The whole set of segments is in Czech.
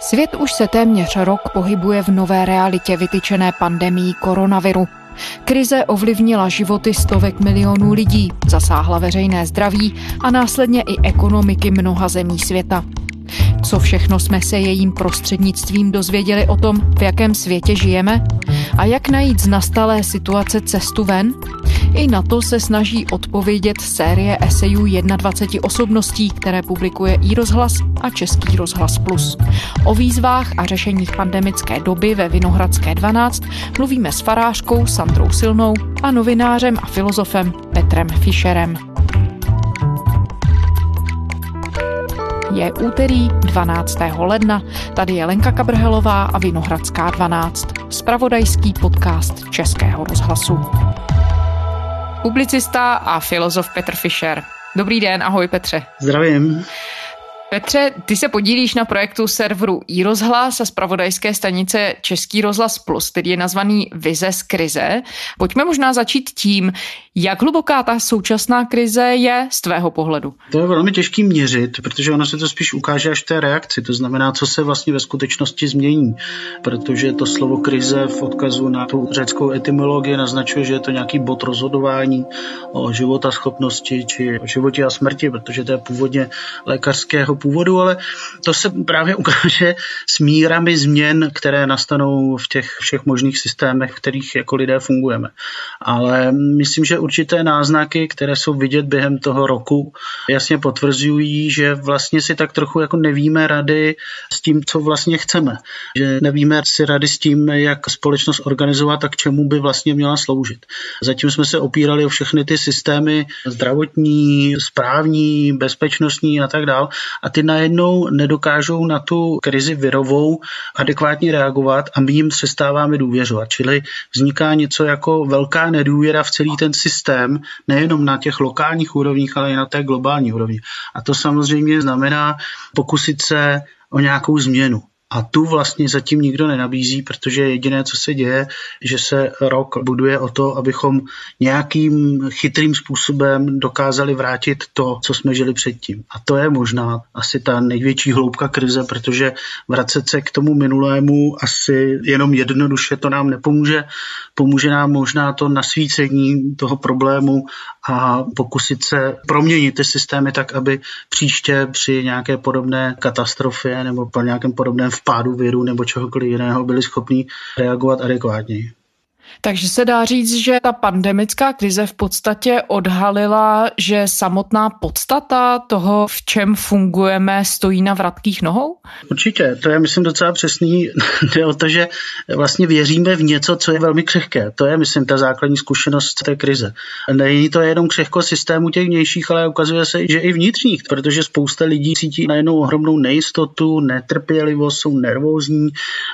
Svět už se téměř rok pohybuje v nové realitě vytyčené pandemí koronaviru. Krize ovlivnila životy stovek milionů lidí, zasáhla veřejné zdraví a následně i ekonomiky mnoha zemí světa. Co všechno jsme se jejím prostřednictvím dozvěděli o tom, v jakém světě žijeme? A jak najít z nastalé situace cestu ven? I na to se snaží odpovědět série esejů 21 osobností, které publikuje i rozhlas a Český rozhlas Plus. O výzvách a řešeních pandemické doby ve Vinohradské 12 mluvíme s farářkou Sandrou Silnou a novinářem a filozofem Petrem Fischerem. Je úterý 12. ledna. Tady je Lenka Kabrhelová a Vinohradská 12. Spravodajský podcast Českého rozhlasu. Publicista a filozof Petr Fischer. Dobrý den, ahoj Petře. Zdravím. Petře, ty se podílíš na projektu serveru iRozhlas a zpravodajské stanice Český rozhlas Plus, který je nazvaný Vize z krize. Pojďme možná začít tím, jak hluboká ta současná krize je z tvého pohledu? To je velmi těžký měřit, protože ono se to spíš ukáže až v té reakci. To znamená, co se vlastně ve skutečnosti změní. Protože to slovo krize v odkazu na tu řeckou etymologii naznačuje, že je to nějaký bod rozhodování o života schopnosti či o životě a smrti, protože to je původně lékařského původu, ale to se právě ukáže s mírami změn, které nastanou v těch všech možných systémech, v kterých jako lidé fungujeme. Ale myslím, že určité náznaky, které jsou vidět během toho roku, jasně potvrzují, že vlastně si tak trochu jako nevíme rady s tím, co vlastně chceme. Že nevíme si rady s tím, jak společnost organizovat a k čemu by vlastně měla sloužit. Zatím jsme se opírali o všechny ty systémy zdravotní, správní, bezpečnostní a tak dál ty najednou nedokážou na tu krizi virovou adekvátně reagovat a my jim přestáváme důvěřovat. Čili vzniká něco jako velká nedůvěra v celý ten systém nejenom na těch lokálních úrovních, ale i na té globální úrovni. A to samozřejmě znamená pokusit se o nějakou změnu. A tu vlastně zatím nikdo nenabízí, protože jediné, co se děje, že se rok buduje o to, abychom nějakým chytrým způsobem dokázali vrátit to, co jsme žili předtím. A to je možná asi ta největší hloubka krize, protože vracet se k tomu minulému asi jenom jednoduše to nám nepomůže. Pomůže nám možná to nasvícení toho problému a pokusit se proměnit ty systémy tak, aby příště při nějaké podobné katastrofě nebo po nějakém podobném vpádu viru nebo čehokoliv jiného byli schopni reagovat adekvátně. Takže se dá říct, že ta pandemická krize v podstatě odhalila, že samotná podstata toho, v čem fungujeme, stojí na vratkých nohou? Určitě, to je myslím docela přesný. Jde o to, že vlastně věříme v něco, co je velmi křehké. To je myslím ta základní zkušenost té krize. Není to jenom křehko systému těch vnějších, ale ukazuje se, že i vnitřních, protože spousta lidí cítí najednou ohromnou nejistotu, netrpělivost, jsou nervózní,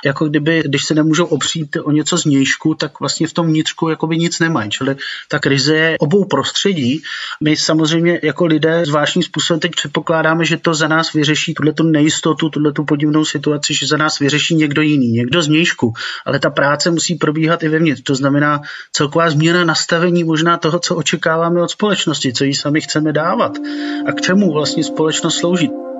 jako kdyby, když se nemůžou opřít o něco z nějšku, tak vlastně v tom vnitřku jakoby nic nemají. Čili ta krize je obou prostředí. My samozřejmě jako lidé zvláštním způsobem teď předpokládáme, že to za nás vyřeší tuhle tu nejistotu, tuhle tu podivnou situaci, že za nás vyřeší někdo jiný, někdo z mějšku. Ale ta práce musí probíhat i vevnitř. To znamená celková změna nastavení možná toho, co očekáváme od společnosti, co jí sami chceme dávat a k čemu vlastně společnost slouží.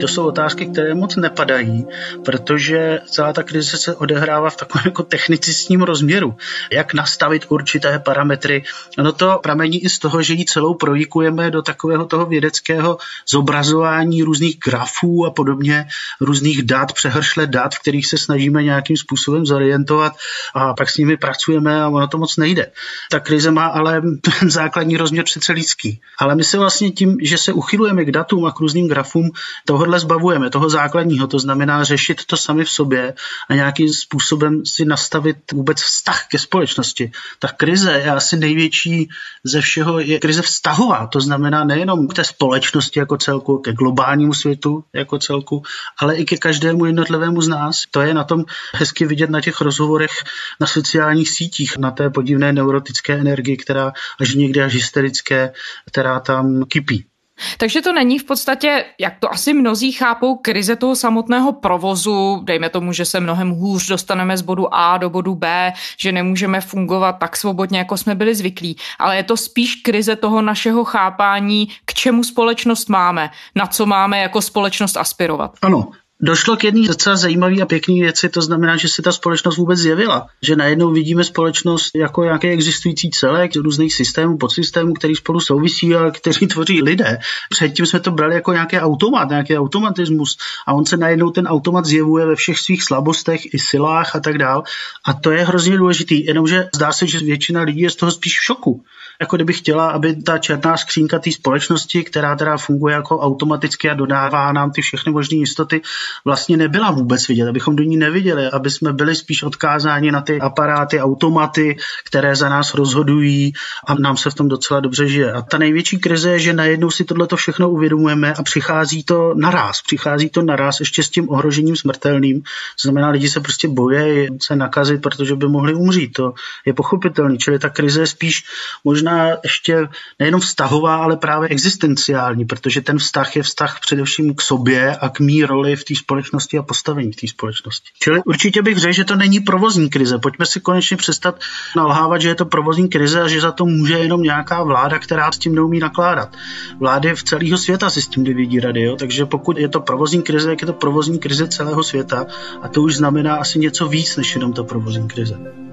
To jsou otázky, které moc nepadají, protože celá ta krize se odehrává v takovém jako technicistním rozměru. Jak nastavit určité parametry. Ono to pramení i z toho, že ji celou projikujeme do takového toho vědeckého zobrazování různých grafů a podobně, různých dat, přehršle dat, v kterých se snažíme nějakým způsobem zorientovat a pak s nimi pracujeme a ono to moc nejde. Ta krize má ale ten základní rozměr přece lidský. Ale my se vlastně tím, že se uchylujeme k datům a k různým grafům, toho tohle zbavujeme, toho základního, to znamená řešit to sami v sobě a nějakým způsobem si nastavit vůbec vztah ke společnosti. Ta krize je asi největší ze všeho, je krize vztahová, to znamená nejenom k té společnosti jako celku, ke globálnímu světu jako celku, ale i ke každému jednotlivému z nás. To je na tom hezky vidět na těch rozhovorech na sociálních sítích, na té podivné neurotické energii, která až někdy až hysterické, která tam kypí. Takže to není v podstatě, jak to asi mnozí chápou, krize toho samotného provozu, dejme tomu, že se mnohem hůř dostaneme z bodu A do bodu B, že nemůžeme fungovat tak svobodně, jako jsme byli zvyklí, ale je to spíš krize toho našeho chápání, k čemu společnost máme, na co máme jako společnost aspirovat. Ano, Došlo k jedné docela zajímavé a pěkné věci, to znamená, že se ta společnost vůbec zjevila. Že najednou vidíme společnost jako nějaký existující celek různých systémů, podsystémů, který spolu souvisí a kteří tvoří lidé. Předtím jsme to brali jako nějaký automat, nějaký automatismus a on se najednou ten automat zjevuje ve všech svých slabostech i silách a tak dál. A to je hrozně důležitý, jenomže zdá se, že většina lidí je z toho spíš v šoku jako kdyby chtěla, aby ta černá skřínka té společnosti, která teda funguje jako automaticky a dodává nám ty všechny možné jistoty, vlastně nebyla vůbec vidět, abychom do ní neviděli, aby jsme byli spíš odkázáni na ty aparáty, automaty, které za nás rozhodují a nám se v tom docela dobře žije. A ta největší krize je, že najednou si tohle všechno uvědomujeme a přichází to naraz. Přichází to naraz ještě s tím ohrožením smrtelným. To znamená, lidi se prostě bojí se nakazit, protože by mohli umřít. To je pochopitelný. Čili ta krize je spíš možná ještě nejenom vztahová, ale právě existenciální, protože ten vztah je vztah především k sobě a k mý roli v té společnosti a postavení v té společnosti. Čili určitě bych řekl, že to není provozní krize. Pojďme si konečně přestat nalhávat, že je to provozní krize a že za to může jenom nějaká vláda, která s tím neumí nakládat. Vlády v celého světa si s tím nevidí rady, jo? takže pokud je to provozní krize, jak je to provozní krize celého světa a to už znamená asi něco víc než jenom ta provozní krize.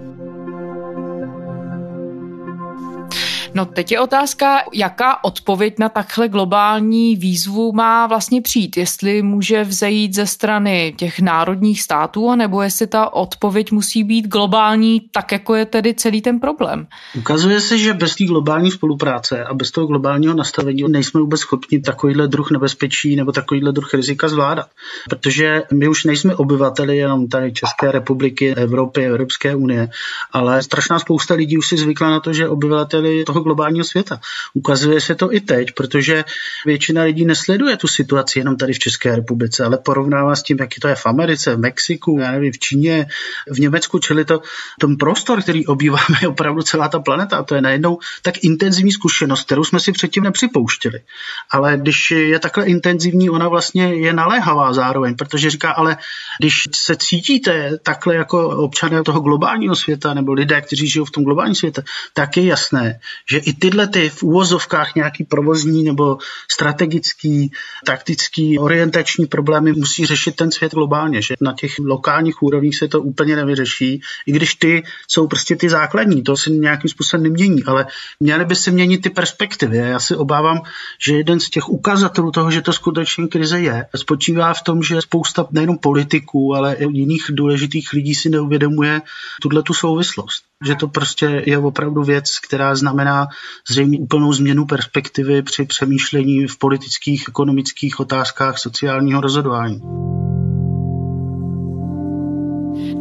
No teď je otázka, jaká odpověď na takhle globální výzvu má vlastně přijít. Jestli může vzejít ze strany těch národních států, anebo jestli ta odpověď musí být globální, tak jako je tedy celý ten problém. Ukazuje se, že bez té globální spolupráce a bez toho globálního nastavení nejsme vůbec schopni takovýhle druh nebezpečí nebo takovýhle druh rizika zvládat. Protože my už nejsme obyvateli jenom tady České republiky, Evropy, Evropské unie, ale strašná spousta lidí už si zvykla na to, že obyvateli toho globálního světa. Ukazuje se to i teď, protože většina lidí nesleduje tu situaci jenom tady v České republice, ale porovnává s tím, jaký to je v Americe, v Mexiku, já nevím, v Číně, v Německu, čili to ten prostor, který obýváme, je opravdu celá ta planeta. A to je najednou tak intenzivní zkušenost, kterou jsme si předtím nepřipouštěli. Ale když je takhle intenzivní, ona vlastně je naléhavá zároveň, protože říká, ale když se cítíte takhle jako občané toho globálního světa nebo lidé, kteří žijou v tom globálním světě, tak je jasné, že i tyhle ty v úvozovkách nějaký provozní nebo strategický, taktický, orientační problémy musí řešit ten svět globálně, že na těch lokálních úrovních se to úplně nevyřeší, i když ty jsou prostě ty základní, to se nějakým způsobem nemění, ale měly by se měnit ty perspektivy. Já si obávám, že jeden z těch ukazatelů toho, že to skutečně krize je, spočívá v tom, že spousta nejenom politiků, ale i jiných důležitých lidí si neuvědomuje tuhle tu souvislost že to prostě je opravdu věc, která znamená zřejmě úplnou změnu perspektivy při přemýšlení v politických, ekonomických otázkách sociálního rozhodování.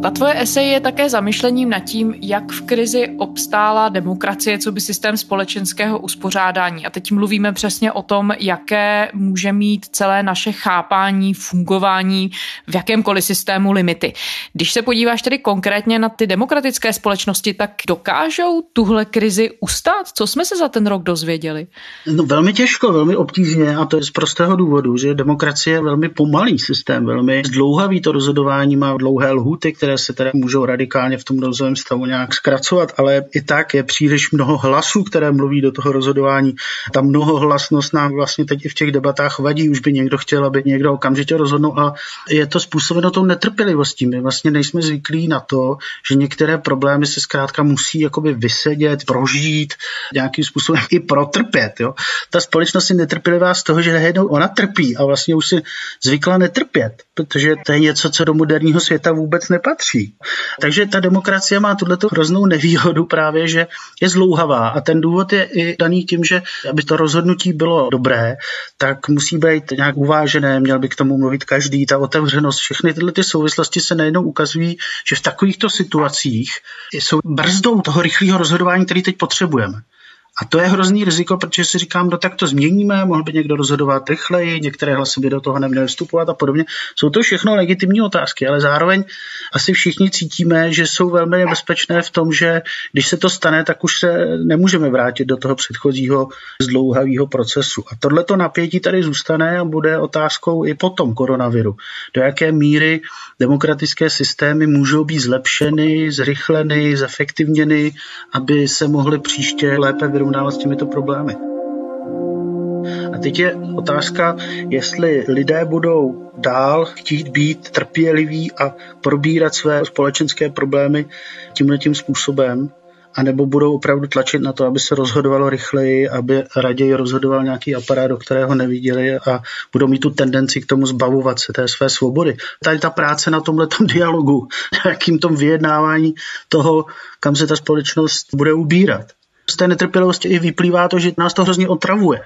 Ta tvoje esej je také zamyšlením nad tím, jak v krizi obstála demokracie, co by systém společenského uspořádání. A teď mluvíme přesně o tom, jaké může mít celé naše chápání, fungování v jakémkoliv systému limity. Když se podíváš tedy konkrétně na ty demokratické společnosti, tak dokážou tuhle krizi ustát? Co jsme se za ten rok dozvěděli? No, velmi těžko, velmi obtížně a to je z prostého důvodu, že demokracie je velmi pomalý systém, velmi zdlouhavý to rozhodování, má dlouhé lhuty, které které se tedy můžou radikálně v tom nouzovém stavu nějak zkracovat, ale i tak je příliš mnoho hlasů, které mluví do toho rozhodování. Ta mnohohlasnost nám vlastně teď i v těch debatách vadí, už by někdo chtěl, aby někdo okamžitě rozhodnul a je to způsobeno tou netrpělivostí. My vlastně nejsme zvyklí na to, že některé problémy se zkrátka musí jakoby vysedět, prožít, nějakým způsobem i protrpět. Jo? Ta společnost je netrpělivá z toho, že jednou ona trpí a vlastně už si zvykla netrpět, protože to je něco, co do moderního světa vůbec nepatří nepatří. Takže ta demokracie má tuto hroznou nevýhodu právě, že je zlouhavá a ten důvod je i daný tím, že aby to rozhodnutí bylo dobré, tak musí být nějak uvážené, měl by k tomu mluvit každý, ta otevřenost, všechny tyhle ty souvislosti se najednou ukazují, že v takovýchto situacích jsou brzdou toho rychlého rozhodování, který teď potřebujeme. A to je hrozný riziko, protože si říkám, no tak to změníme, mohl by někdo rozhodovat rychleji, některé hlasy by do toho neměly vstupovat a podobně. Jsou to všechno legitimní otázky, ale zároveň asi všichni cítíme, že jsou velmi nebezpečné v tom, že když se to stane, tak už se nemůžeme vrátit do toho předchozího zdlouhavého procesu. A tohleto napětí tady zůstane a bude otázkou i potom koronaviru. Do jaké míry demokratické systémy můžou být zlepšeny, zrychleny, zefektivněny, aby se mohly příště lépe vyrovnávat s těmito problémy. A teď je otázka, jestli lidé budou dál chtít být trpěliví a probírat své společenské problémy tímhle tím způsobem, anebo budou opravdu tlačit na to, aby se rozhodovalo rychleji, aby raději rozhodoval nějaký aparát, do kterého neviděli a budou mít tu tendenci k tomu zbavovat se té své svobody. Tady ta práce na tomhle dialogu, jakým tom vyjednávání toho, kam se ta společnost bude ubírat. Z té netrpělivosti i vyplývá to, že nás to hrozně otravuje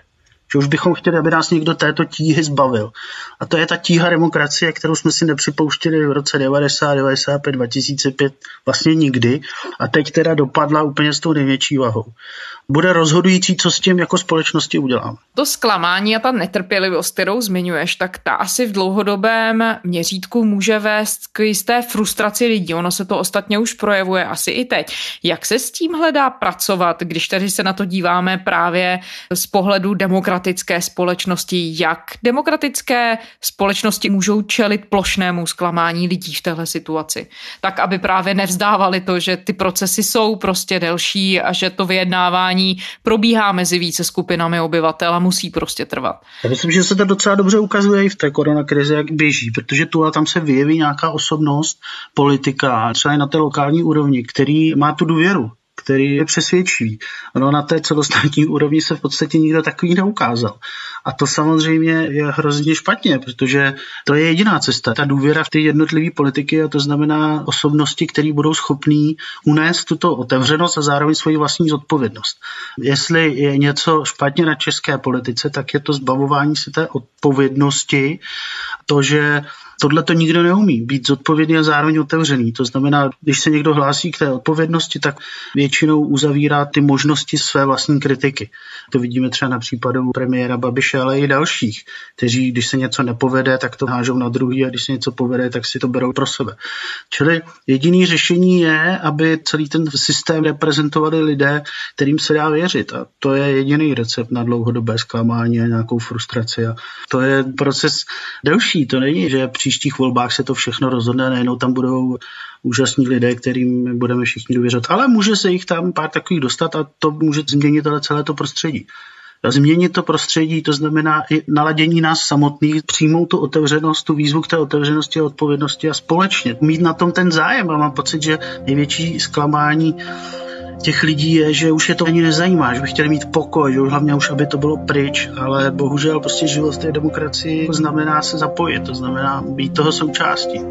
že už bychom chtěli, aby nás někdo této tíhy zbavil. A to je ta tíha demokracie, kterou jsme si nepřipouštěli v roce 90, 95, 2005, vlastně nikdy. A teď teda dopadla úplně s tou největší vahou bude rozhodující, co s tím jako společnosti udělám. To zklamání a ta netrpělivost, kterou zmiňuješ, tak ta asi v dlouhodobém měřítku může vést k jisté frustraci lidí. Ono se to ostatně už projevuje asi i teď. Jak se s tím hledá pracovat, když tady se na to díváme právě z pohledu demokratické společnosti? Jak demokratické společnosti můžou čelit plošnému zklamání lidí v téhle situaci? Tak, aby právě nevzdávali to, že ty procesy jsou prostě delší a že to vyjednávání vzdělávání probíhá mezi více skupinami obyvatel a musí prostě trvat. Já myslím, že se to docela dobře ukazuje i v té koronakrizi, jak běží, protože tu a tam se vyjeví nějaká osobnost, politika, třeba i na té lokální úrovni, který má tu důvěru který je přesvědčivý. Ono na té celostátní úrovni se v podstatě nikdo takový neukázal. A to samozřejmě je hrozně špatně, protože to je jediná cesta. Ta důvěra v ty jednotlivé politiky a to znamená osobnosti, které budou schopní unést tuto otevřenost a zároveň svoji vlastní zodpovědnost. Jestli je něco špatně na české politice, tak je to zbavování si té odpovědnosti, to, že tohle to nikdo neumí, být zodpovědný a zároveň otevřený. To znamená, když se někdo hlásí k té odpovědnosti, tak většinou uzavírá ty možnosti své vlastní kritiky. To vidíme třeba na případu premiéra Babiše, ale i dalších, kteří, když se něco nepovede, tak to hážou na druhý a když se něco povede, tak si to berou pro sebe. Čili jediný řešení je, aby celý ten systém reprezentovali lidé, kterým se dá věřit. A to je jediný recept na dlouhodobé zklamání a nějakou frustraci. A to je proces delší. To není, že při příštích volbách se to všechno rozhodne, najednou tam budou úžasní lidé, kterým budeme všichni důvěřovat. Ale může se jich tam pár takových dostat a to může změnit ale celé to prostředí. A změnit to prostředí, to znamená i naladění nás samotných, přijmout tu otevřenost, tu výzvu k té otevřenosti a odpovědnosti a společně mít na tom ten zájem. A mám pocit, že největší zklamání těch lidí je, že už je to ani nezajímá, že by chtěli mít pokoj, že hlavně už, aby to bylo pryč, ale bohužel prostě život v té demokracii znamená se zapojit, to znamená být toho součástí.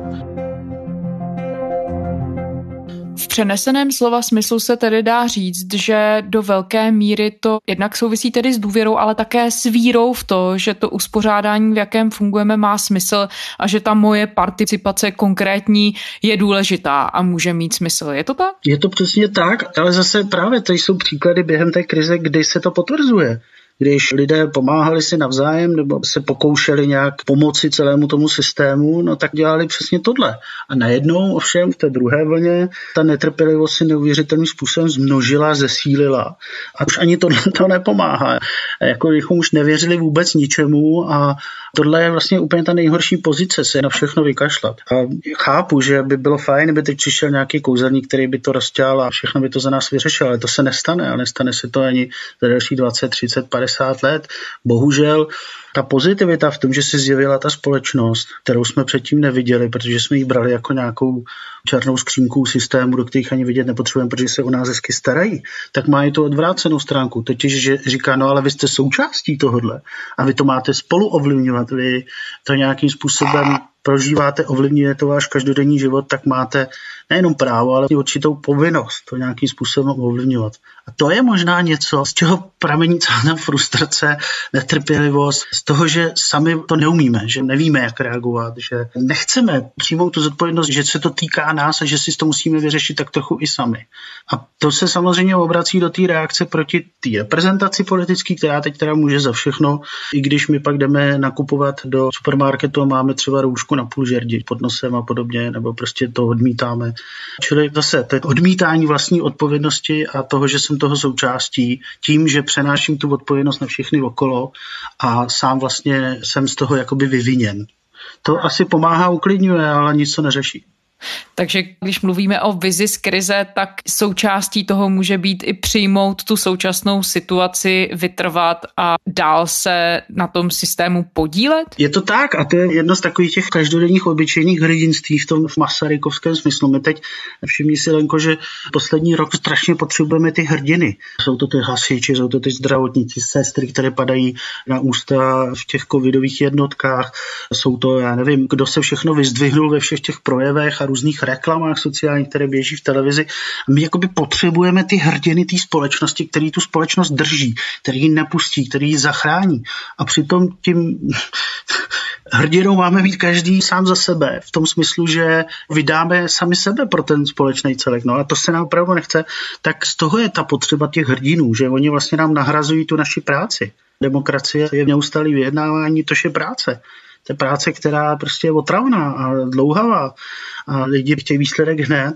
V přeneseném slova smyslu se tedy dá říct, že do velké míry to jednak souvisí tedy s důvěrou, ale také s vírou v to, že to uspořádání, v jakém fungujeme, má smysl a že ta moje participace konkrétní je důležitá a může mít smysl. Je to tak? Je to přesně tak, ale zase právě to jsou příklady během té krize, kdy se to potvrzuje když lidé pomáhali si navzájem nebo se pokoušeli nějak pomoci celému tomu systému, no tak dělali přesně tohle. A najednou ovšem v té druhé vlně ta netrpělivost si neuvěřitelným způsobem zmnožila, zesílila. A už ani tohle to nepomáhá. Jako bychom už nevěřili vůbec ničemu a tohle je vlastně úplně ta nejhorší pozice, se na všechno vykašlat. A chápu, že by bylo fajn, kdyby teď přišel nějaký kouzelník, který by to rozťal a všechno by to za nás vyřešil, ale to se nestane a nestane se to ani za další 20, 30, 50 50 let. Bohužel ta pozitivita v tom, že se zjevila ta společnost, kterou jsme předtím neviděli, protože jsme ji brali jako nějakou černou skřínku systému, do kterých ani vidět nepotřebujeme, protože se o nás hezky starají, tak má i tu odvrácenou stránku. Totiž, že říká, no ale vy jste součástí tohohle a vy to máte spolu ovlivňovat, vy to nějakým způsobem prožíváte, ovlivňujete váš každodenní život, tak máte nejenom právo, ale i určitou povinnost to nějakým způsobem ovlivňovat. A to je možná něco, z čeho pramení celá frustrace, netrpělivost, z toho, že sami to neumíme, že nevíme, jak reagovat, že nechceme přijmout tu zodpovědnost, že se to týká nás a že si to musíme vyřešit tak trochu i sami. A to se samozřejmě obrací do té reakce proti té reprezentaci politické, která teď teda může za všechno, i když my pak jdeme nakupovat do supermarketu a máme třeba roušku na půl žerdi pod nosem a podobně, nebo prostě to odmítáme. Čili zase to odmítání vlastní odpovědnosti a toho, že jsem toho součástí, tím, že přenáším tu odpovědnost na všechny okolo a sám vlastně jsem z toho jakoby vyviněn. To asi pomáhá, uklidňuje, ale nic to neřeší. Takže když mluvíme o vizi z krize, tak součástí toho může být i přijmout tu současnou situaci, vytrvat a dál se na tom systému podílet? Je to tak a to je jedno z takových těch každodenních obyčejných hrdinství v tom v masarykovském smyslu. My teď všimni si, Lenko, že poslední rok strašně potřebujeme ty hrdiny. Jsou to ty hasiči, jsou to ty zdravotníci, sestry, které padají na ústa v těch covidových jednotkách. Jsou to, já nevím, kdo se všechno vyzdvihnul ve všech těch projevech a různých reklamách sociálních, které běží v televizi. My jakoby potřebujeme ty hrdiny té společnosti, který tu společnost drží, který ji nepustí, který ji zachrání. A přitom tím hrdinou máme být každý sám za sebe, v tom smyslu, že vydáme sami sebe pro ten společný celek. No a to se nám opravdu nechce. Tak z toho je ta potřeba těch hrdinů, že oni vlastně nám nahrazují tu naši práci. Demokracie je neustálý vyjednávání, to je práce. To je práce, která prostě je otravná a dlouhavá a lidi chtějí výsledek hned,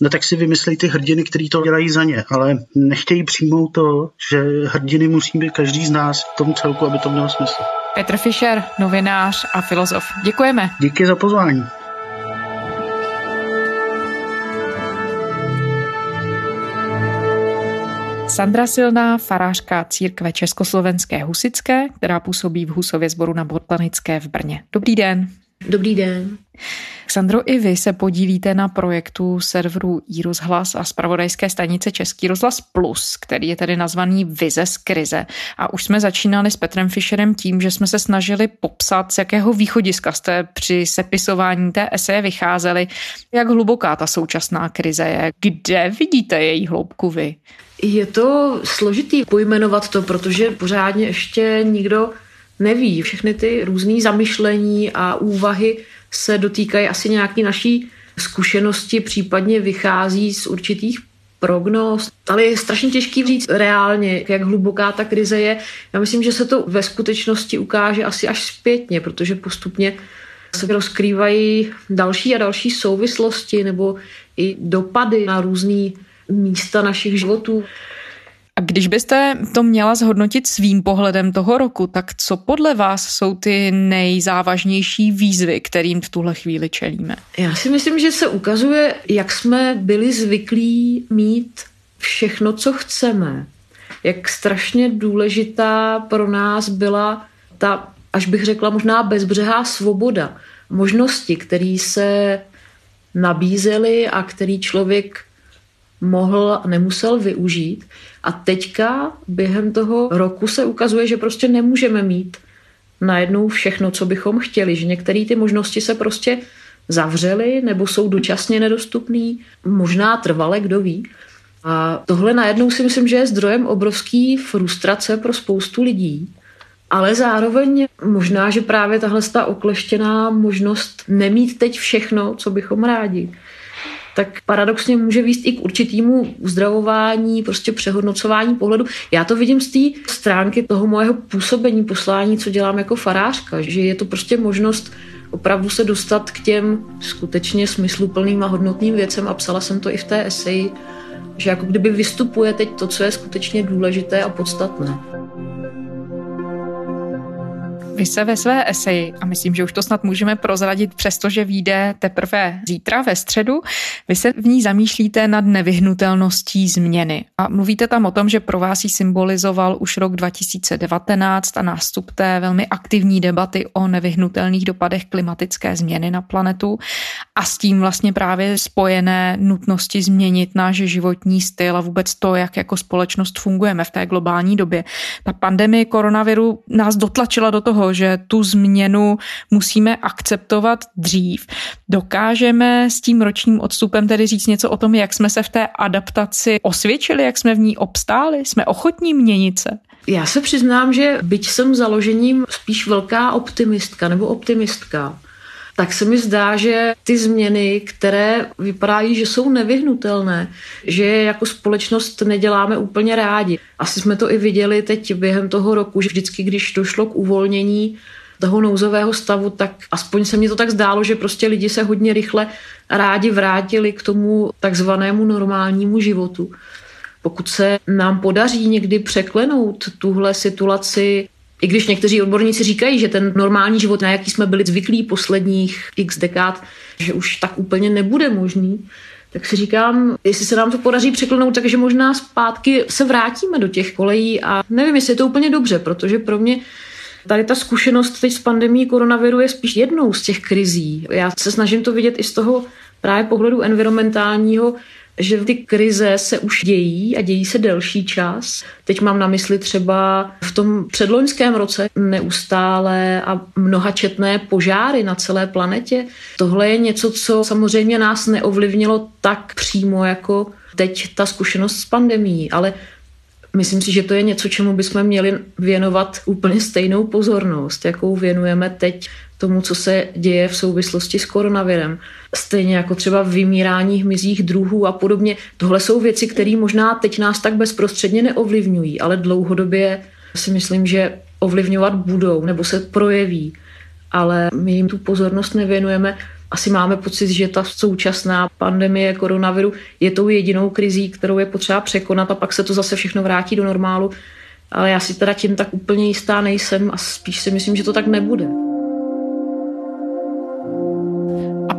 no tak si vymyslí ty hrdiny, který to dělají za ně, ale nechtějí přijmout to, že hrdiny musí být každý z nás v tom celku, aby to mělo smysl. Petr Fischer, novinář a filozof. Děkujeme. Díky za pozvání. Sandra Silná, farářka církve Československé husické, která působí v Husově sboru na Botanické v Brně. Dobrý den. Dobrý den. Sandro, i vy se podílíte na projektu serveru iRozhlas a spravodajské stanice Český rozhlas Plus, který je tedy nazvaný Vize z krize. A už jsme začínali s Petrem Fischerem tím, že jsme se snažili popsat, z jakého východiska jste při sepisování té eseje vycházeli, jak hluboká ta současná krize je. Kde vidíte její hloubku vy? Je to složitý pojmenovat to, protože pořádně ještě nikdo neví. Všechny ty různé zamyšlení a úvahy se dotýkají asi nějaký naší zkušenosti, případně vychází z určitých prognóz, ale je strašně těžký říct reálně, jak hluboká ta krize je. Já myslím, že se to ve skutečnosti ukáže asi až zpětně, protože postupně se rozkrývají další a další souvislosti nebo i dopady na různé místa našich životů. A když byste to měla zhodnotit svým pohledem toho roku, tak co podle vás jsou ty nejzávažnější výzvy, kterým v tuhle chvíli čelíme? Já si myslím, že se ukazuje, jak jsme byli zvyklí mít všechno, co chceme. Jak strašně důležitá pro nás byla ta, až bych řekla, možná bezbřehá svoboda. Možnosti, které se nabízely a který člověk mohl a nemusel využít. A teďka během toho roku se ukazuje, že prostě nemůžeme mít najednou všechno, co bychom chtěli, že některé ty možnosti se prostě zavřely nebo jsou dočasně nedostupné, možná trvale, kdo ví. A tohle najednou si myslím, že je zdrojem obrovský frustrace pro spoustu lidí. Ale zároveň možná, že právě tahle ta okleštěná možnost nemít teď všechno, co bychom rádi, tak paradoxně může výst i k určitému uzdravování, prostě přehodnocování pohledu. Já to vidím z té stránky toho mojeho působení, poslání, co dělám jako farářka, že je to prostě možnost opravdu se dostat k těm skutečně smysluplným a hodnotným věcem a psala jsem to i v té eseji, že jako kdyby vystupuje teď to, co je skutečně důležité a podstatné. Vy se ve své eseji, a myslím, že už to snad můžeme prozradit, přestože vyjde teprve zítra ve středu, vy se v ní zamýšlíte nad nevyhnutelností změny. A mluvíte tam o tom, že pro vás ji symbolizoval už rok 2019 a nástup té velmi aktivní debaty o nevyhnutelných dopadech klimatické změny na planetu a s tím vlastně právě spojené nutnosti změnit náš životní styl a vůbec to, jak jako společnost fungujeme v té globální době. Ta pandemie koronaviru nás dotlačila do toho toho, že tu změnu musíme akceptovat dřív. Dokážeme s tím ročním odstupem tedy říct něco o tom, jak jsme se v té adaptaci osvědčili, jak jsme v ní obstáli? Jsme ochotní měnit se? Já se přiznám, že byť jsem založením spíš velká optimistka nebo optimistka, tak se mi zdá, že ty změny, které vypadají, že jsou nevyhnutelné, že je jako společnost neděláme úplně rádi. Asi jsme to i viděli teď během toho roku, že vždycky, když došlo k uvolnění toho nouzového stavu, tak aspoň se mi to tak zdálo, že prostě lidi se hodně rychle rádi vrátili k tomu takzvanému normálnímu životu. Pokud se nám podaří někdy překlenout tuhle situaci i když někteří odborníci říkají, že ten normální život, na jaký jsme byli zvyklí posledních x dekád, že už tak úplně nebude možný, tak si říkám, jestli se nám to podaří překlenout, takže možná zpátky se vrátíme do těch kolejí a nevím, jestli je to úplně dobře, protože pro mě tady ta zkušenost teď s pandemí koronaviru je spíš jednou z těch krizí. Já se snažím to vidět i z toho právě pohledu environmentálního, že ty krize se už dějí a dějí se delší čas. Teď mám na mysli třeba v tom předloňském roce neustále a mnohačetné požáry na celé planetě. Tohle je něco, co samozřejmě nás neovlivnilo tak přímo jako teď ta zkušenost s pandemí, ale myslím si, že to je něco, čemu bychom měli věnovat úplně stejnou pozornost, jakou věnujeme teď tomu, co se děje v souvislosti s koronavirem. Stejně jako třeba vymírání hmyzích druhů a podobně. Tohle jsou věci, které možná teď nás tak bezprostředně neovlivňují, ale dlouhodobě si myslím, že ovlivňovat budou nebo se projeví. Ale my jim tu pozornost nevěnujeme. Asi máme pocit, že ta současná pandemie koronaviru je tou jedinou krizí, kterou je potřeba překonat a pak se to zase všechno vrátí do normálu. Ale já si teda tím tak úplně jistá nejsem a spíš si myslím, že to tak nebude.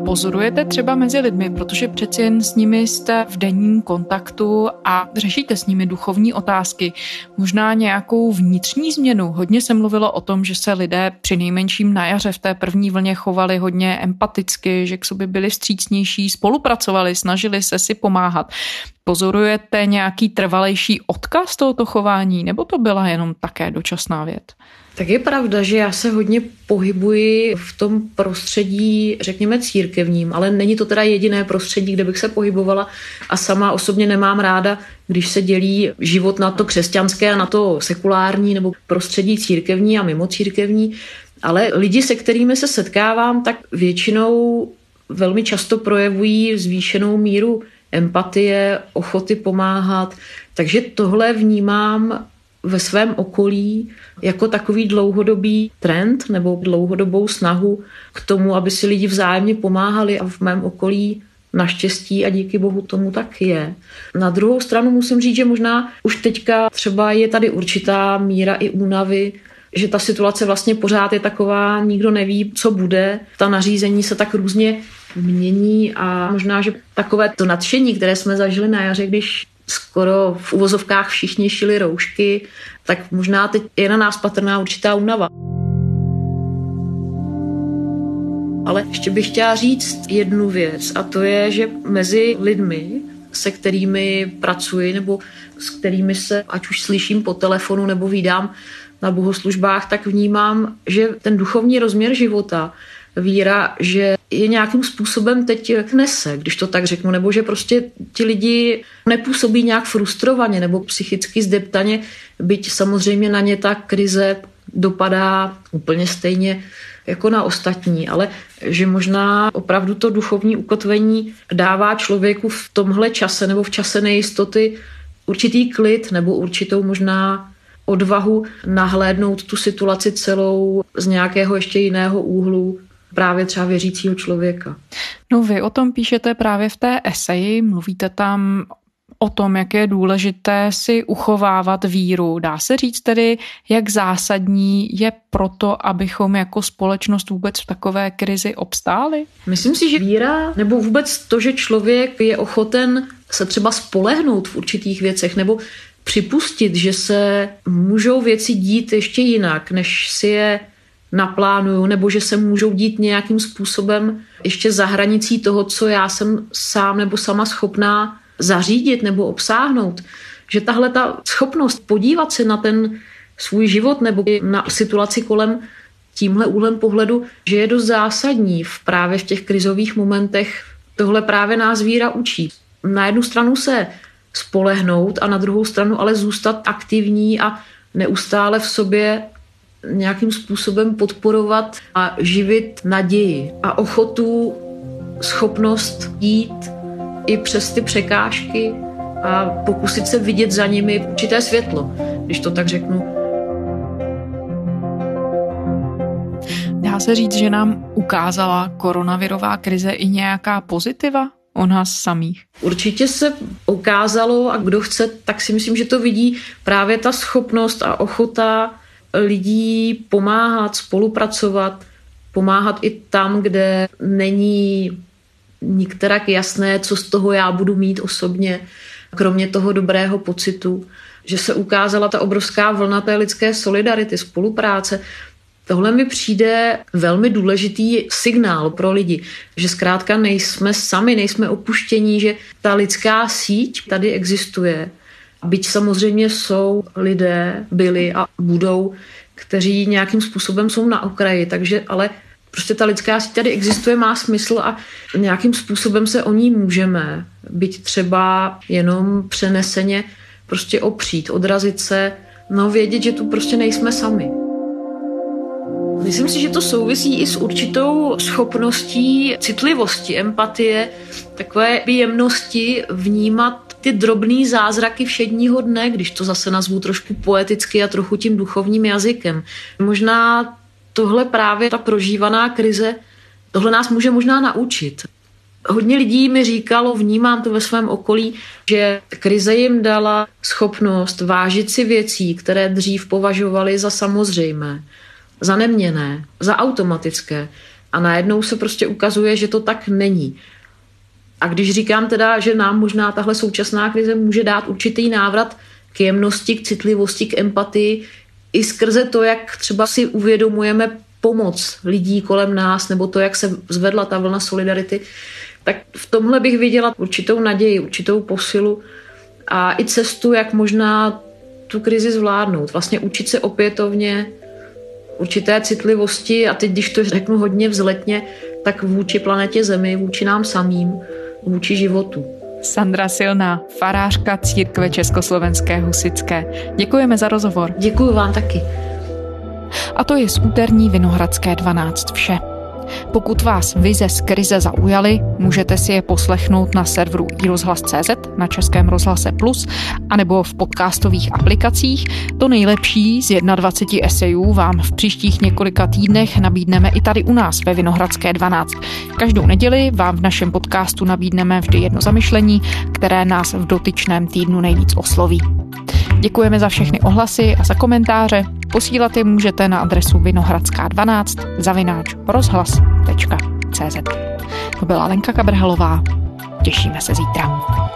Pozorujete třeba mezi lidmi, protože přeci jen s nimi jste v denním kontaktu a řešíte s nimi duchovní otázky, možná nějakou vnitřní změnu. Hodně se mluvilo o tom, že se lidé při nejmenším na jaře v té první vlně chovali hodně empaticky, že k sobě byli vstřícnější, spolupracovali, snažili se si pomáhat. Pozorujete nějaký trvalejší odkaz tohoto chování, nebo to byla jenom také dočasná věc? Tak je pravda, že já se hodně pohybuji v tom prostředí, řekněme, církevním, ale není to teda jediné prostředí, kde bych se pohybovala a sama osobně nemám ráda, když se dělí život na to křesťanské a na to sekulární nebo prostředí církevní a mimo církevní. Ale lidi, se kterými se setkávám, tak většinou velmi často projevují zvýšenou míru empatie, ochoty pomáhat. Takže tohle vnímám ve svém okolí jako takový dlouhodobý trend nebo dlouhodobou snahu k tomu, aby si lidi vzájemně pomáhali a v mém okolí Naštěstí a díky bohu tomu tak je. Na druhou stranu musím říct, že možná už teďka třeba je tady určitá míra i únavy, že ta situace vlastně pořád je taková, nikdo neví, co bude. Ta nařízení se tak různě mění a možná, že takové to nadšení, které jsme zažili na jaře, když skoro v uvozovkách všichni šili roušky, tak možná teď je na nás patrná určitá únava. Ale ještě bych chtěla říct jednu věc a to je, že mezi lidmi, se kterými pracuji nebo s kterými se, ať už slyším po telefonu nebo vídám na bohoslužbách, tak vnímám, že ten duchovní rozměr života víra, že je nějakým způsobem teď nese, když to tak řeknu, nebo že prostě ti lidi nepůsobí nějak frustrovaně nebo psychicky zdeptaně, byť samozřejmě na ně ta krize dopadá úplně stejně jako na ostatní, ale že možná opravdu to duchovní ukotvení dává člověku v tomhle čase nebo v čase nejistoty určitý klid nebo určitou možná odvahu nahlédnout tu situaci celou z nějakého ještě jiného úhlu právě třeba věřícího člověka. No vy o tom píšete právě v té eseji, mluvíte tam o tom, jak je důležité si uchovávat víru. Dá se říct tedy, jak zásadní je proto, abychom jako společnost vůbec v takové krizi obstáli? Myslím si, že víra, nebo vůbec to, že člověk je ochoten se třeba spolehnout v určitých věcech, nebo připustit, že se můžou věci dít ještě jinak, než si je naplánuju, nebo že se můžou dít nějakým způsobem ještě za hranicí toho, co já jsem sám nebo sama schopná zařídit nebo obsáhnout. Že tahle ta schopnost podívat se na ten svůj život nebo na situaci kolem tímhle úhlem pohledu, že je dost zásadní v právě v těch krizových momentech. Tohle právě nás víra učí. Na jednu stranu se spolehnout a na druhou stranu ale zůstat aktivní a neustále v sobě nějakým způsobem podporovat a živit naději a ochotu, schopnost jít i přes ty překážky a pokusit se vidět za nimi určité světlo, když to tak řeknu. Dá se říct, že nám ukázala koronavirová krize i nějaká pozitiva o nás samých? Určitě se ukázalo a kdo chce, tak si myslím, že to vidí právě ta schopnost a ochota lidí pomáhat, spolupracovat, pomáhat i tam, kde není nikterak jasné, co z toho já budu mít osobně, kromě toho dobrého pocitu, že se ukázala ta obrovská vlna té lidské solidarity, spolupráce. Tohle mi přijde velmi důležitý signál pro lidi, že zkrátka nejsme sami, nejsme opuštění, že ta lidská síť tady existuje. Byť samozřejmě jsou lidé, byli a budou, kteří nějakým způsobem jsou na okraji, takže ale prostě ta lidská síť tady existuje, má smysl a nějakým způsobem se o ní můžeme, byť třeba jenom přeneseně prostě opřít, odrazit se, no vědět, že tu prostě nejsme sami. Myslím si, že to souvisí i s určitou schopností citlivosti, empatie, takové jemnosti vnímat ty drobné zázraky všedního dne, když to zase nazvu trošku poeticky a trochu tím duchovním jazykem. Možná tohle právě ta prožívaná krize, tohle nás může možná naučit. Hodně lidí mi říkalo, vnímám to ve svém okolí, že krize jim dala schopnost vážit si věcí, které dřív považovali za samozřejmé, za neměné, za automatické. A najednou se prostě ukazuje, že to tak není. A když říkám teda, že nám možná tahle současná krize může dát určitý návrat k jemnosti, k citlivosti, k empatii, i skrze to, jak třeba si uvědomujeme pomoc lidí kolem nás, nebo to, jak se zvedla ta vlna solidarity, tak v tomhle bych viděla určitou naději, určitou posilu a i cestu, jak možná tu krizi zvládnout. Vlastně učit se opětovně určité citlivosti a teď, když to řeknu hodně vzletně, tak vůči planetě Zemi, vůči nám samým, vůči životu. Sandra Silná, farářka církve Československé husické. Děkujeme za rozhovor. Děkuji vám taky. A to je z úterní Vinohradské 12 vše. Pokud vás vize z krize zaujaly, můžete si je poslechnout na serveru iRozhlas.cz, na Českém rozhlase Plus, anebo v podcastových aplikacích. To nejlepší z 21 esejů vám v příštích několika týdnech nabídneme i tady u nás ve Vinohradské 12. Každou neděli vám v našem podcastu nabídneme vždy jedno zamyšlení, které nás v dotyčném týdnu nejvíc osloví. Děkujeme za všechny ohlasy a za komentáře. Posílat je můžete na adresu vinohradská12 zavináč rozhlas.cz To byla Lenka Kabrhalová. Těšíme se zítra.